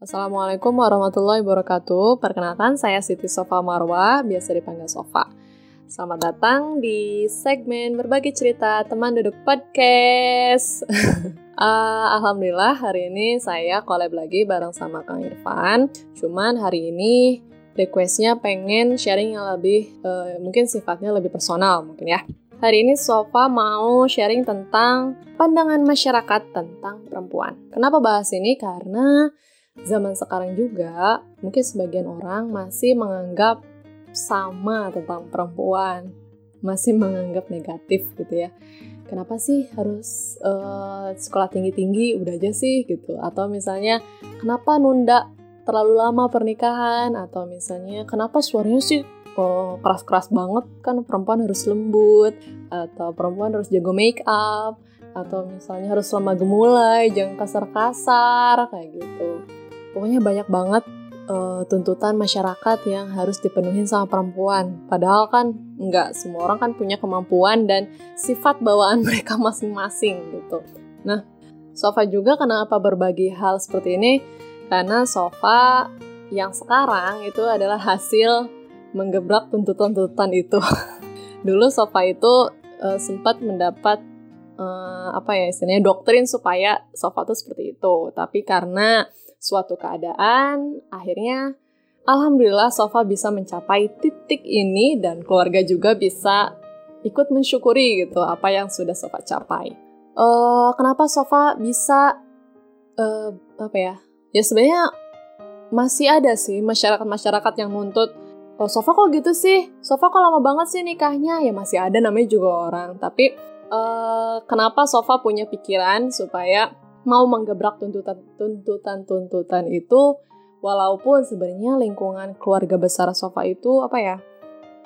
Assalamualaikum warahmatullahi wabarakatuh. Perkenalkan, saya Siti Sofa Marwa, biasa dipanggil Sofa. Selamat datang di segmen berbagi cerita teman duduk podcast. uh, Alhamdulillah hari ini saya collab lagi bareng sama Kang Irfan. Cuman hari ini requestnya pengen sharing yang lebih, uh, mungkin sifatnya lebih personal mungkin ya. Hari ini Sofa mau sharing tentang pandangan masyarakat tentang perempuan. Kenapa bahas ini? Karena zaman sekarang juga mungkin sebagian orang masih menganggap sama tentang perempuan, masih menganggap negatif gitu ya. Kenapa sih harus uh, sekolah tinggi-tinggi udah aja sih gitu? Atau misalnya kenapa nunda terlalu lama pernikahan? Atau misalnya kenapa suaranya sih oh, keras-keras banget kan perempuan harus lembut atau perempuan harus jago make up atau misalnya harus lemah gemulai jangan kasar-kasar kayak gitu pokoknya banyak banget uh, tuntutan masyarakat yang harus dipenuhi sama perempuan padahal kan nggak semua orang kan punya kemampuan dan sifat bawaan mereka masing-masing gitu nah Sofa juga kenapa berbagi hal seperti ini karena Sofa yang sekarang itu adalah hasil menggebrak tuntutan-tuntutan itu. Dulu Sofa itu uh, sempat mendapat uh, apa ya istilahnya doktrin supaya Sofa itu seperti itu. Tapi karena suatu keadaan akhirnya alhamdulillah Sofa bisa mencapai titik ini dan keluarga juga bisa ikut mensyukuri gitu apa yang sudah Sofa capai. Uh, kenapa Sofa bisa uh, apa ya? Ya sebenarnya masih ada sih masyarakat-masyarakat yang nuntut oh Sofa kok gitu sih? Sofa kok lama banget sih nikahnya? Ya masih ada namanya juga orang. Tapi uh, kenapa Sofa punya pikiran supaya mau menggebrak tuntutan tuntutan tuntutan itu walaupun sebenarnya lingkungan keluarga besar Sofa itu apa ya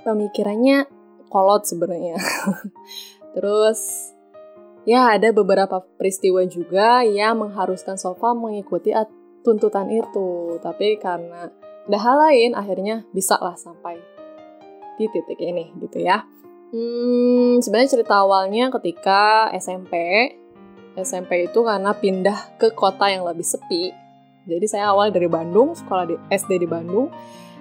pemikirannya kolot sebenarnya. Terus ya ada beberapa peristiwa juga yang mengharuskan Sofa mengikuti tuntutan itu. Tapi karena ada hal lain akhirnya bisa lah sampai di titik ini gitu ya. Hmm, sebenarnya cerita awalnya ketika SMP, SMP itu karena pindah ke kota yang lebih sepi. Jadi saya awal dari Bandung, sekolah di SD di Bandung.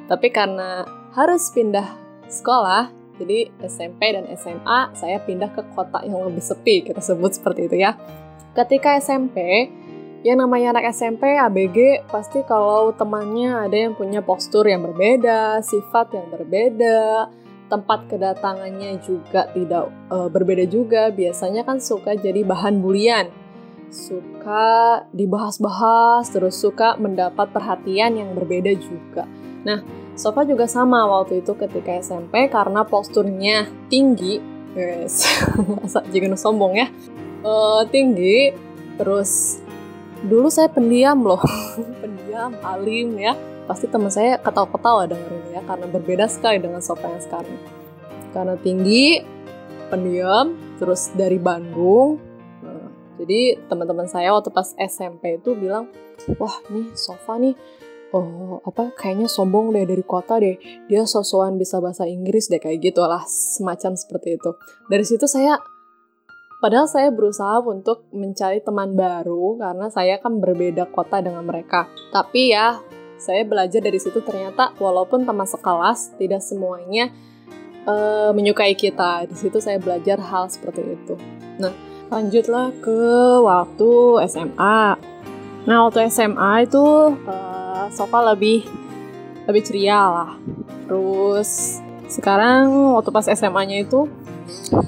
Tapi karena harus pindah sekolah, jadi SMP dan SMA saya pindah ke kota yang lebih sepi, kita sebut seperti itu ya. Ketika SMP, yang namanya anak SMP, ABG, pasti kalau temannya ada yang punya postur yang berbeda, sifat yang berbeda, tempat kedatangannya juga tidak e, berbeda juga, biasanya kan suka jadi bahan bulian. Suka dibahas-bahas, terus suka mendapat perhatian yang berbeda juga. Nah, Sofa juga sama waktu itu ketika SMP karena posturnya tinggi, guys, jangan sombong ya, e, tinggi, terus dulu saya pendiam loh. Pendiam alim ya pasti teman saya ketawa-ketawa dengerin ya karena berbeda sekali dengan Sofa yang sekarang. Karena tinggi pendiam terus dari Bandung. Nah, jadi teman-teman saya waktu pas SMP itu bilang wah nih Sofa nih oh apa kayaknya sombong deh dari kota deh. Dia sosokan bisa bahasa Inggris deh kayak gitu lah semacam seperti itu. Dari situ saya Padahal saya berusaha untuk mencari teman baru karena saya kan berbeda kota dengan mereka. Tapi ya, saya belajar dari situ ternyata walaupun teman sekelas tidak semuanya uh, menyukai kita. Di situ saya belajar hal seperti itu. Nah, lanjutlah ke waktu SMA. Nah, waktu SMA itu uh, Sofa lebih lebih ceria lah. Terus sekarang waktu pas SMA-nya itu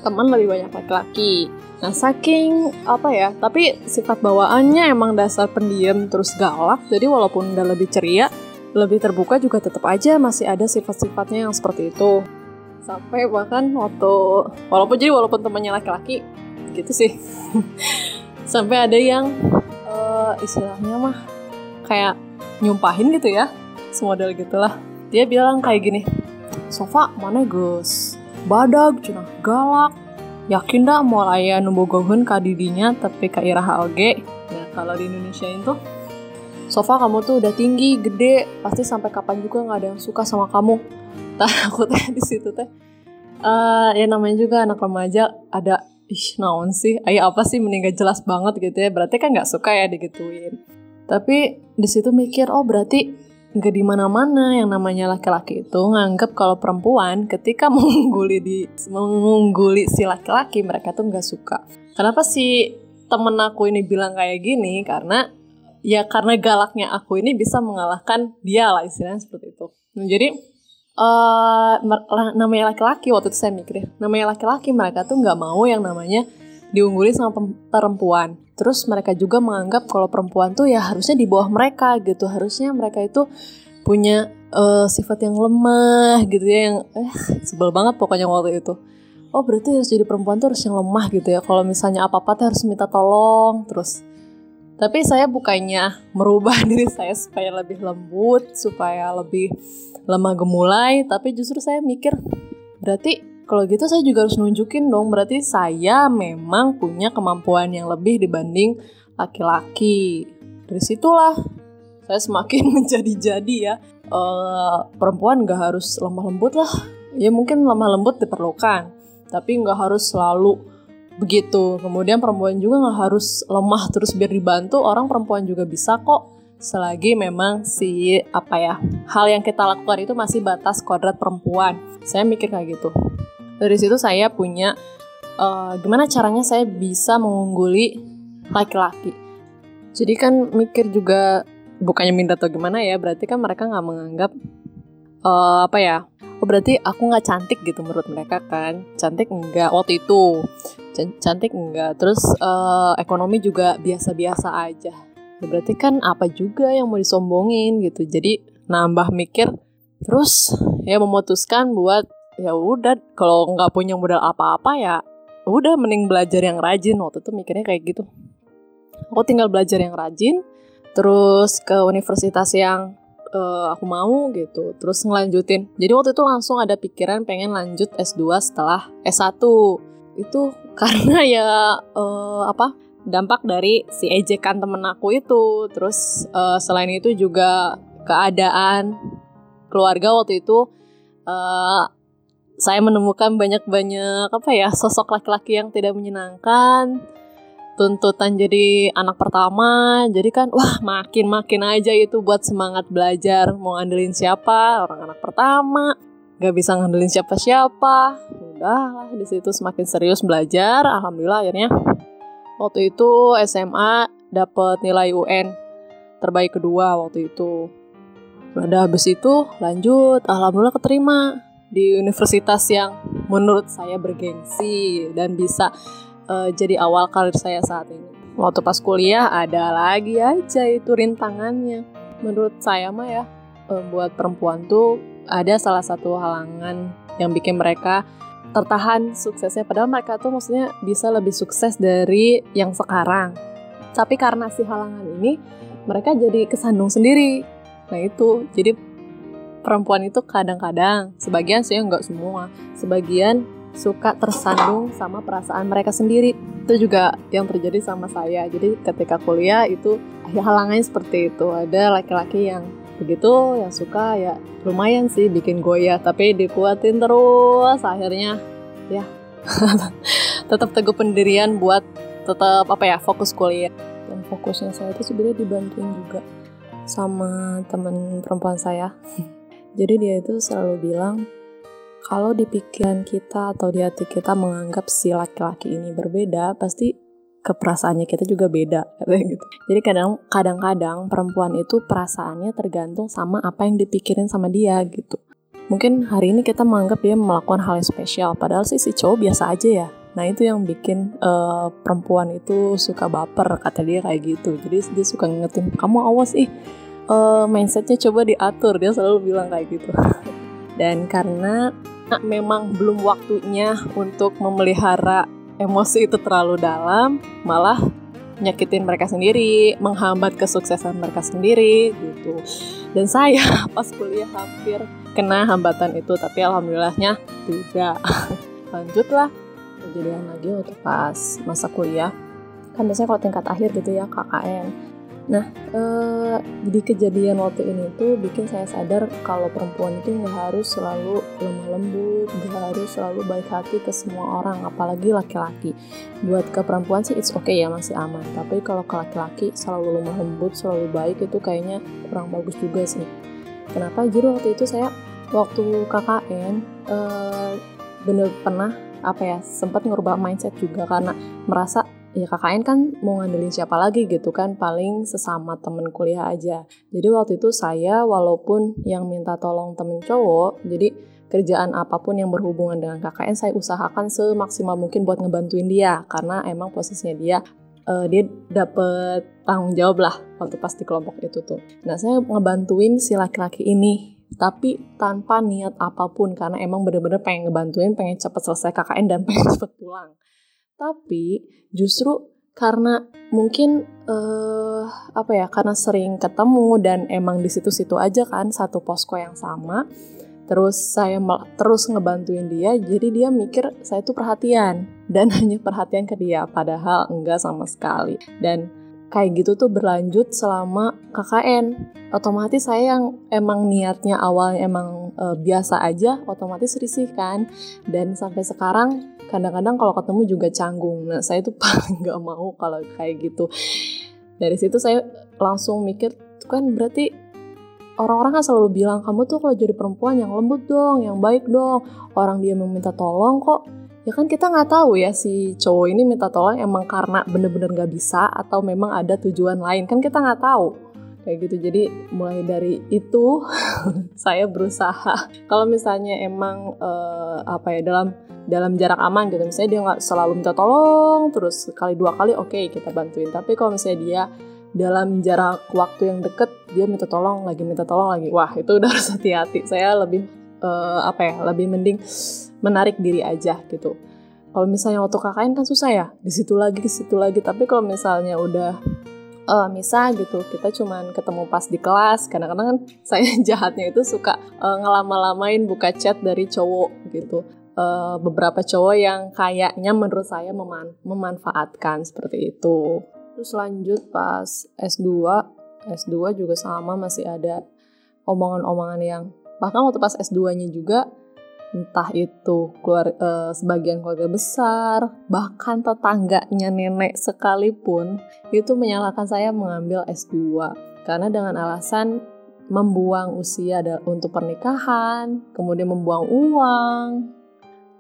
teman lebih banyak laki-laki Nah, saking apa ya, tapi sifat bawaannya emang dasar pendiam terus galak, jadi walaupun udah lebih ceria, lebih terbuka juga tetap aja masih ada sifat-sifatnya yang seperti itu. Sampai bahkan waktu, walaupun jadi walaupun temannya laki-laki, gitu sih. Sampai ada yang uh, istilahnya mah kayak nyumpahin gitu ya, semodel gitulah. Dia bilang kayak gini, Sofa mana Gus? Badak, cina galak, yakin dah mau ayah numbogohun kadidinya tapi ka iraha oge nah kalau di Indonesia itu Sofa kamu tuh udah tinggi, gede, pasti sampai kapan juga nggak ada yang suka sama kamu. Tak aku teh di situ teh. Uh, ya namanya juga anak remaja ada ih naon sih, ayah apa sih meninggal jelas banget gitu ya. Berarti kan nggak suka ya digituin. Tapi di situ mikir oh berarti nggak di mana-mana yang namanya laki-laki itu nganggap kalau perempuan ketika mengungguli di mengungguli si laki-laki mereka tuh nggak suka. Kenapa sih temen aku ini bilang kayak gini? Karena ya karena galaknya aku ini bisa mengalahkan dia lah istilahnya seperti itu. Nah, jadi uh, namanya laki-laki waktu itu saya mikir ya, namanya laki-laki mereka tuh nggak mau yang namanya diungguli sama perempuan. Terus mereka juga menganggap kalau perempuan tuh ya harusnya di bawah mereka gitu. Harusnya mereka itu punya uh, sifat yang lemah gitu ya yang eh sebel banget pokoknya waktu itu. Oh berarti harus jadi perempuan tuh harus yang lemah gitu ya. Kalau misalnya apa-apa tuh harus minta tolong terus. Tapi saya bukannya merubah diri saya supaya lebih lembut, supaya lebih lemah gemulai, tapi justru saya mikir berarti kalau gitu saya juga harus nunjukin dong, berarti saya memang punya kemampuan yang lebih dibanding laki-laki. Dari situlah saya semakin menjadi-jadi ya. Uh, perempuan gak harus lemah lembut lah. Ya mungkin lemah lembut diperlukan, tapi gak harus selalu begitu. Kemudian perempuan juga gak harus lemah terus biar dibantu. Orang perempuan juga bisa kok selagi memang si apa ya hal yang kita lakukan itu masih batas kodrat perempuan. Saya mikir kayak gitu dari situ saya punya uh, gimana caranya saya bisa mengungguli laki-laki. Jadi kan mikir juga bukannya minta atau gimana ya berarti kan mereka nggak menganggap uh, apa ya oh berarti aku nggak cantik gitu menurut mereka kan. Cantik enggak waktu itu. Cantik enggak terus uh, ekonomi juga biasa-biasa aja. Ya berarti kan apa juga yang mau disombongin gitu. Jadi nambah mikir terus ya memutuskan buat ya udah kalau nggak punya modal apa-apa ya udah mending belajar yang rajin. Waktu itu mikirnya kayak gitu. Aku tinggal belajar yang rajin terus ke universitas yang uh, aku mau gitu terus ngelanjutin. Jadi waktu itu langsung ada pikiran pengen lanjut S2 setelah S1 itu karena ya uh, apa dampak dari si ejekan temen aku itu. Terus uh, selain itu juga keadaan keluarga waktu itu uh, saya menemukan banyak-banyak apa ya sosok laki-laki yang tidak menyenangkan. Tuntutan jadi anak pertama jadi kan wah makin makin aja itu buat semangat belajar mau ngandelin siapa orang anak pertama. Gak bisa ngandelin siapa siapa udah di situ semakin serius belajar alhamdulillah akhirnya. Waktu itu SMA dapat nilai UN terbaik kedua waktu itu. Udah habis itu lanjut alhamdulillah keterima di universitas yang menurut saya bergengsi dan bisa uh, jadi awal karir saya saat ini. Waktu pas kuliah ada lagi aja itu rintangannya. Menurut saya mah ya, uh, buat perempuan tuh ada salah satu halangan yang bikin mereka tertahan suksesnya. Padahal mereka tuh maksudnya bisa lebih sukses dari yang sekarang. Tapi karena si halangan ini, mereka jadi kesandung sendiri. Nah itu, jadi perempuan itu kadang-kadang, sebagian sih nggak semua, sebagian suka tersandung sama perasaan mereka sendiri. Itu juga yang terjadi sama saya. Jadi ketika kuliah itu halangannya seperti itu. Ada laki-laki yang begitu, yang suka ya lumayan sih bikin goyah, tapi dikuatin terus akhirnya ya tetap teguh pendirian buat tetap apa ya fokus kuliah. Dan fokusnya saya itu sebenarnya dibantuin juga sama teman perempuan saya. Jadi dia itu selalu bilang, kalau di pikiran kita atau di hati kita menganggap si laki-laki ini berbeda, pasti keperasaannya kita juga beda katanya gitu. Jadi kadang kadang-kadang perempuan itu perasaannya tergantung sama apa yang dipikirin sama dia gitu. Mungkin hari ini kita menganggap dia melakukan hal yang spesial, padahal sih si cowok biasa aja ya. Nah itu yang bikin uh, perempuan itu suka baper kata dia kayak gitu. Jadi dia suka ngingetin kamu awas ih uh, mindsetnya coba diatur dia selalu bilang kayak gitu dan karena memang belum waktunya untuk memelihara emosi itu terlalu dalam malah nyakitin mereka sendiri, menghambat kesuksesan mereka sendiri gitu. Dan saya pas kuliah hampir kena hambatan itu, tapi alhamdulillahnya tidak. Lanjutlah kejadian lagi waktu pas masa kuliah. Kan biasanya kalau tingkat akhir gitu ya KKN Nah, eh, di kejadian waktu ini tuh bikin saya sadar kalau perempuan itu nggak harus selalu lemah lembut, nggak harus selalu baik hati ke semua orang, apalagi laki-laki. Buat ke perempuan sih it's okay ya masih aman, tapi kalau ke laki-laki selalu lemah lembut, selalu baik itu kayaknya kurang bagus juga sih. Kenapa? Jadi waktu itu saya waktu KKN eh, bener pernah apa ya sempat ngerubah mindset juga karena merasa ya KKN kan mau ngandelin siapa lagi gitu kan paling sesama temen kuliah aja. Jadi waktu itu saya walaupun yang minta tolong temen cowok jadi kerjaan apa pun yang berhubungan dengan KKN saya usahakan semaksimal mungkin buat ngebantuin dia karena emang posisinya dia uh, dia dapet tanggung jawab lah waktu pas di kelompok itu tuh. Nah saya ngebantuin si laki-laki ini tapi tanpa niat apa pun karena emang bener-bener pengen ngebantuin pengen cepet selesai KKN dan pengen cepet pulang tapi justru karena mungkin uh, apa ya karena sering ketemu dan emang di situ-situ aja kan satu posko yang sama terus saya terus ngebantuin dia jadi dia mikir saya tuh perhatian dan hanya perhatian ke dia padahal enggak sama sekali. Dan kayak gitu tuh berlanjut selama KKN otomatis saya yang emang niatnya awalnya emang e, biasa aja otomatis risih kan. Dan sampai sekarang kadang-kadang kalau ketemu juga canggung. Nah saya tuh paling nggak mau kalau kayak gitu. Dari situ saya langsung mikir tuh kan berarti orang-orang kan selalu bilang kamu tuh kalau jadi perempuan yang lembut dong yang baik dong. Orang dia meminta tolong kok ya kan kita nggak tahu ya si cowok ini minta tolong emang karena bener-bener nggak bisa atau memang ada tujuan lain. Kan kita nggak tahu. Kayak gitu. Jadi mulai dari itu saya berusaha. Kalau misalnya emang uh, apa ya dalam dalam jarak aman gitu misalnya dia nggak selalu minta tolong terus sekali dua kali oke okay, kita bantuin. Tapi kalau misalnya dia dalam jarak waktu yang deket dia minta tolong lagi minta tolong lagi wah itu udah harus hati-hati. Saya lebih uh, apa ya lebih mending menarik diri aja gitu. Kalau misalnya waktu KKN kan susah ya di situ lagi di situ lagi. Tapi kalau misalnya udah uh, misal gitu kita cuman ketemu pas di kelas kadang-kadang kan saya jahatnya itu suka uh, ngelama-lamain buka chat dari cowok gitu. Uh, beberapa cowok yang kayaknya menurut saya meman memanfaatkan seperti itu. Terus lanjut pas S2 S2 juga sama masih ada omongan-omongan yang bahkan waktu pas S2-nya juga entah itu keluar uh, sebagian keluarga besar, bahkan tetangganya nenek sekalipun itu menyalahkan saya mengambil S2 karena dengan alasan membuang usia untuk pernikahan, kemudian membuang uang.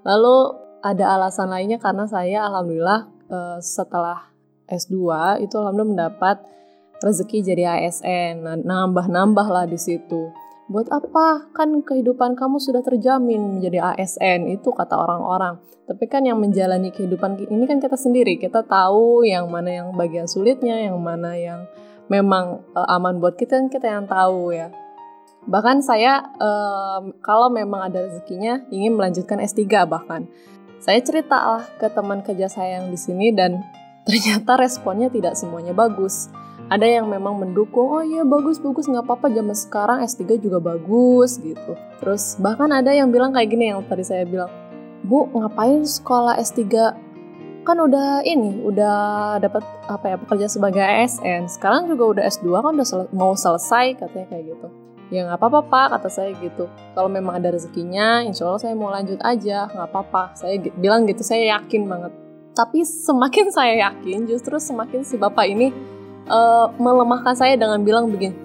Lalu ada alasan lainnya karena saya alhamdulillah uh, setelah S2 itu alhamdulillah mendapat rezeki jadi ASN, nah, nambah-nambah lah di situ Buat apa? Kan kehidupan kamu sudah terjamin menjadi ASN, itu kata orang-orang. Tapi kan yang menjalani kehidupan ini kan kita sendiri. Kita tahu yang mana yang bagian sulitnya, yang mana yang memang uh, aman buat kita, kan kita yang tahu ya. Bahkan saya kalau memang ada rezekinya ingin melanjutkan S3 bahkan. Saya cerita lah ke teman kerja saya yang di sini dan ternyata responnya tidak semuanya bagus ada yang memang mendukung oh iya bagus bagus nggak apa-apa zaman sekarang S3 juga bagus gitu. Terus bahkan ada yang bilang kayak gini yang tadi saya bilang bu ngapain sekolah S3 kan udah ini udah dapat apa ya pekerja sebagai ASN sekarang juga udah S2 kan udah sel mau selesai katanya kayak gitu. Ya nggak apa-apa pak kata saya gitu. Kalau memang ada rezekinya insya Allah saya mau lanjut aja nggak apa-apa. Saya bilang gitu saya yakin banget. Tapi semakin saya yakin justru semakin si bapak ini uh, melemahkan saya dengan bilang begini,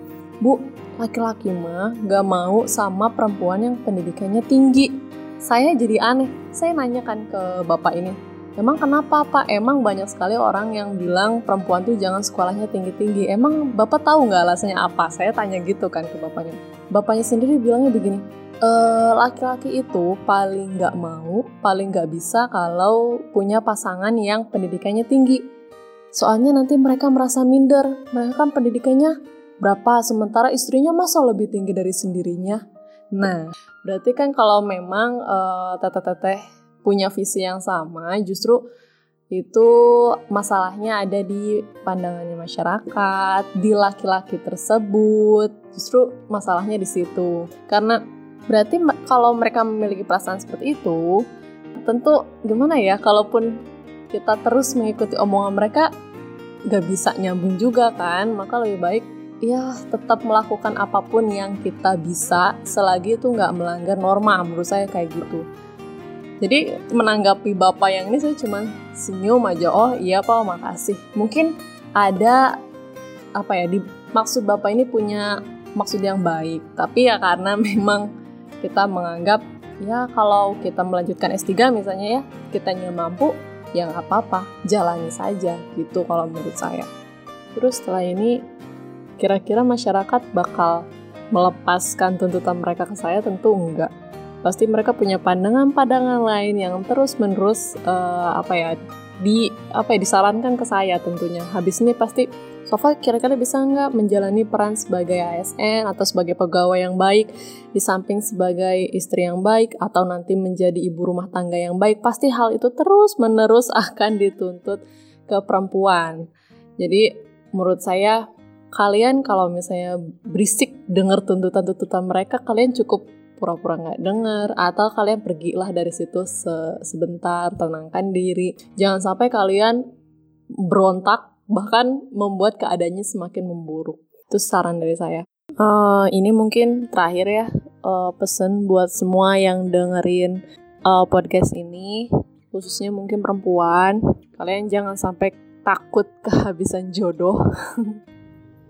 Bu, laki-laki mah gak mau sama perempuan yang pendidikannya tinggi. Saya jadi aneh, saya nanyakan ke bapak ini, emang kenapa pak? Emang banyak sekali orang yang bilang perempuan tuh jangan sekolahnya tinggi-tinggi. Emang bapak tahu nggak alasannya apa? Saya tanya gitu kan ke bapaknya. Bapaknya sendiri bilangnya begini, eh, laki-laki itu paling nggak mau, paling nggak bisa kalau punya pasangan yang pendidikannya tinggi Soalnya nanti mereka merasa minder, mereka kan pendidikannya berapa, sementara istrinya masa lebih tinggi dari sendirinya. Nah, berarti kan kalau memang uh, teteh-teteh punya visi yang sama, justru itu masalahnya ada di pandangannya masyarakat, di laki-laki tersebut. Justru masalahnya di situ. Karena berarti kalau mereka memiliki perasaan seperti itu, tentu gimana ya, kalaupun kita terus mengikuti omongan mereka gak bisa nyambung juga kan? Maka lebih baik ya tetap melakukan apa pun yang kita bisa selagi itu nggak melanggar norma menurut saya kayak gitu. Jadi menanggapi bapak yang ini saya cuma senyum aja oh iya pak makasih. Mungkin ada apa ya di maksud bapak ini punya maksud yang baik tapi ya karena memang kita menganggap ya kalau kita melanjutkan S3 misalnya ya kitanya mampu ya nggak apa-apa. Jalani saja gitu kalau menurut saya. Terus setelah ini kira-kira masyarakat bakal melepaskan tuntutan mereka ke saya? Tentu enggak pasti mereka punya pandangan-pandangan lain yang terus-menerus uh, apa ya di apa ya disarankan ke saya tentunya. Habis ini pasti Sofa kira-kira bisa nggak menjalani peran sebagai ASN atau sebagai pegawai yang baik di samping sebagai istri yang baik atau nanti menjadi ibu rumah tangga yang baik pasti hal itu terus menerus akan dituntut ke perempuan jadi menurut saya kalian kalau misalnya berisik dengar tuntutan-tuntutan mereka, kalian cukup pura-pura nggak dengar atau kalian pergilah dari situ se sebentar, tenangkan diri. Jangan sampai kalian berontak bahkan membuat keadaannya semakin memburuk. Itu saran dari saya. Uh, ini mungkin terakhir ya uh, pesan buat semua yang dengerin uh, podcast ini, khususnya mungkin perempuan. Kalian jangan sampai takut kehabisan jodoh.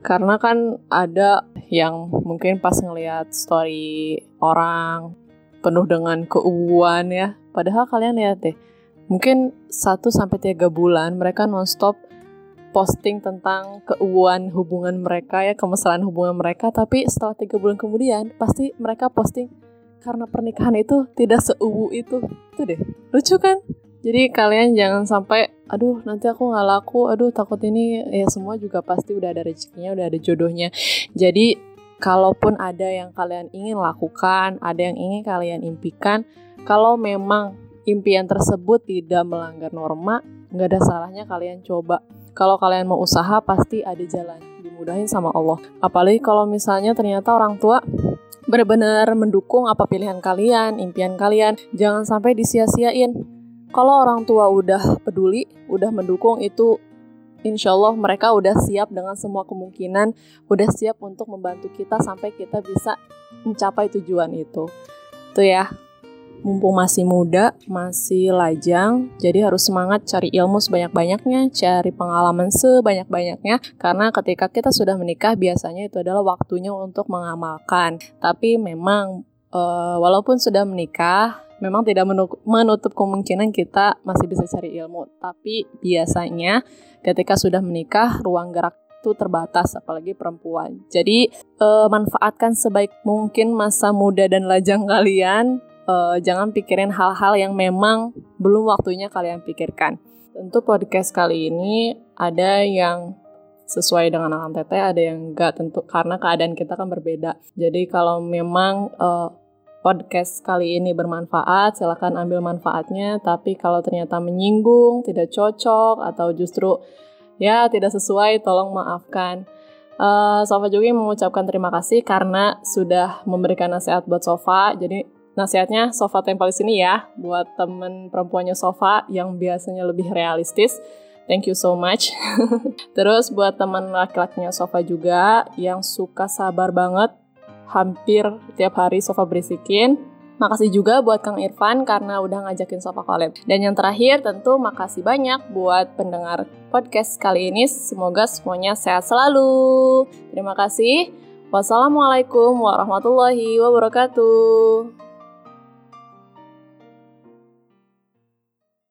karena kan ada yang mungkin pas ngelihat story orang penuh dengan keuuan ya padahal kalian lihat deh mungkin 1 sampai 3 bulan mereka nonstop posting tentang keuuan hubungan mereka ya kemesraan hubungan mereka tapi setelah tiga bulan kemudian pasti mereka posting karena pernikahan itu tidak seuwu itu itu deh lucu kan jadi kalian jangan sampai, aduh nanti aku nggak laku, aduh takut ini ya semua juga pasti udah ada rezekinya, udah ada jodohnya. Jadi kalaupun ada yang kalian ingin lakukan, ada yang ingin kalian impikan, kalau memang impian tersebut tidak melanggar norma, nggak ada salahnya kalian coba. Kalau kalian mau usaha pasti ada jalan, dimudahin sama Allah. Apalagi kalau misalnya ternyata orang tua benar-benar mendukung apa pilihan kalian, impian kalian, jangan sampai disia-siain kalau orang tua udah peduli, udah mendukung itu insya Allah mereka udah siap dengan semua kemungkinan, udah siap untuk membantu kita sampai kita bisa mencapai tujuan itu. Tuh ya, mumpung masih muda, masih lajang, jadi harus semangat cari ilmu sebanyak-banyaknya, cari pengalaman sebanyak-banyaknya, karena ketika kita sudah menikah biasanya itu adalah waktunya untuk mengamalkan. Tapi memang uh, walaupun sudah menikah, memang tidak menutup kemungkinan kita masih bisa cari ilmu. Tapi biasanya ketika sudah menikah, ruang gerak itu terbatas, apalagi perempuan. Jadi eh, manfaatkan sebaik mungkin masa muda dan lajang kalian. Eh, jangan pikirin hal-hal yang memang belum waktunya kalian pikirkan. Tentu podcast kali ini ada yang sesuai dengan alam teteh, ada yang enggak tentu karena keadaan kita kan berbeda. Jadi kalau memang uh, podcast kali ini bermanfaat, silahkan ambil manfaatnya. Tapi kalau ternyata menyinggung, tidak cocok, atau justru ya tidak sesuai, tolong maafkan. Uh, Sofa juga mengucapkan terima kasih karena sudah memberikan nasihat buat Sofa. Jadi nasihatnya Sofa tempel di sini ya, buat temen perempuannya Sofa yang biasanya lebih realistis. Thank you so much. Terus buat teman laki-lakinya Sofa juga yang suka sabar banget hampir tiap hari Sofa berisikin. Makasih juga buat Kang Irfan karena udah ngajakin Sofa Collab. Dan yang terakhir tentu makasih banyak buat pendengar podcast kali ini. Semoga semuanya sehat selalu. Terima kasih. Wassalamualaikum warahmatullahi wabarakatuh.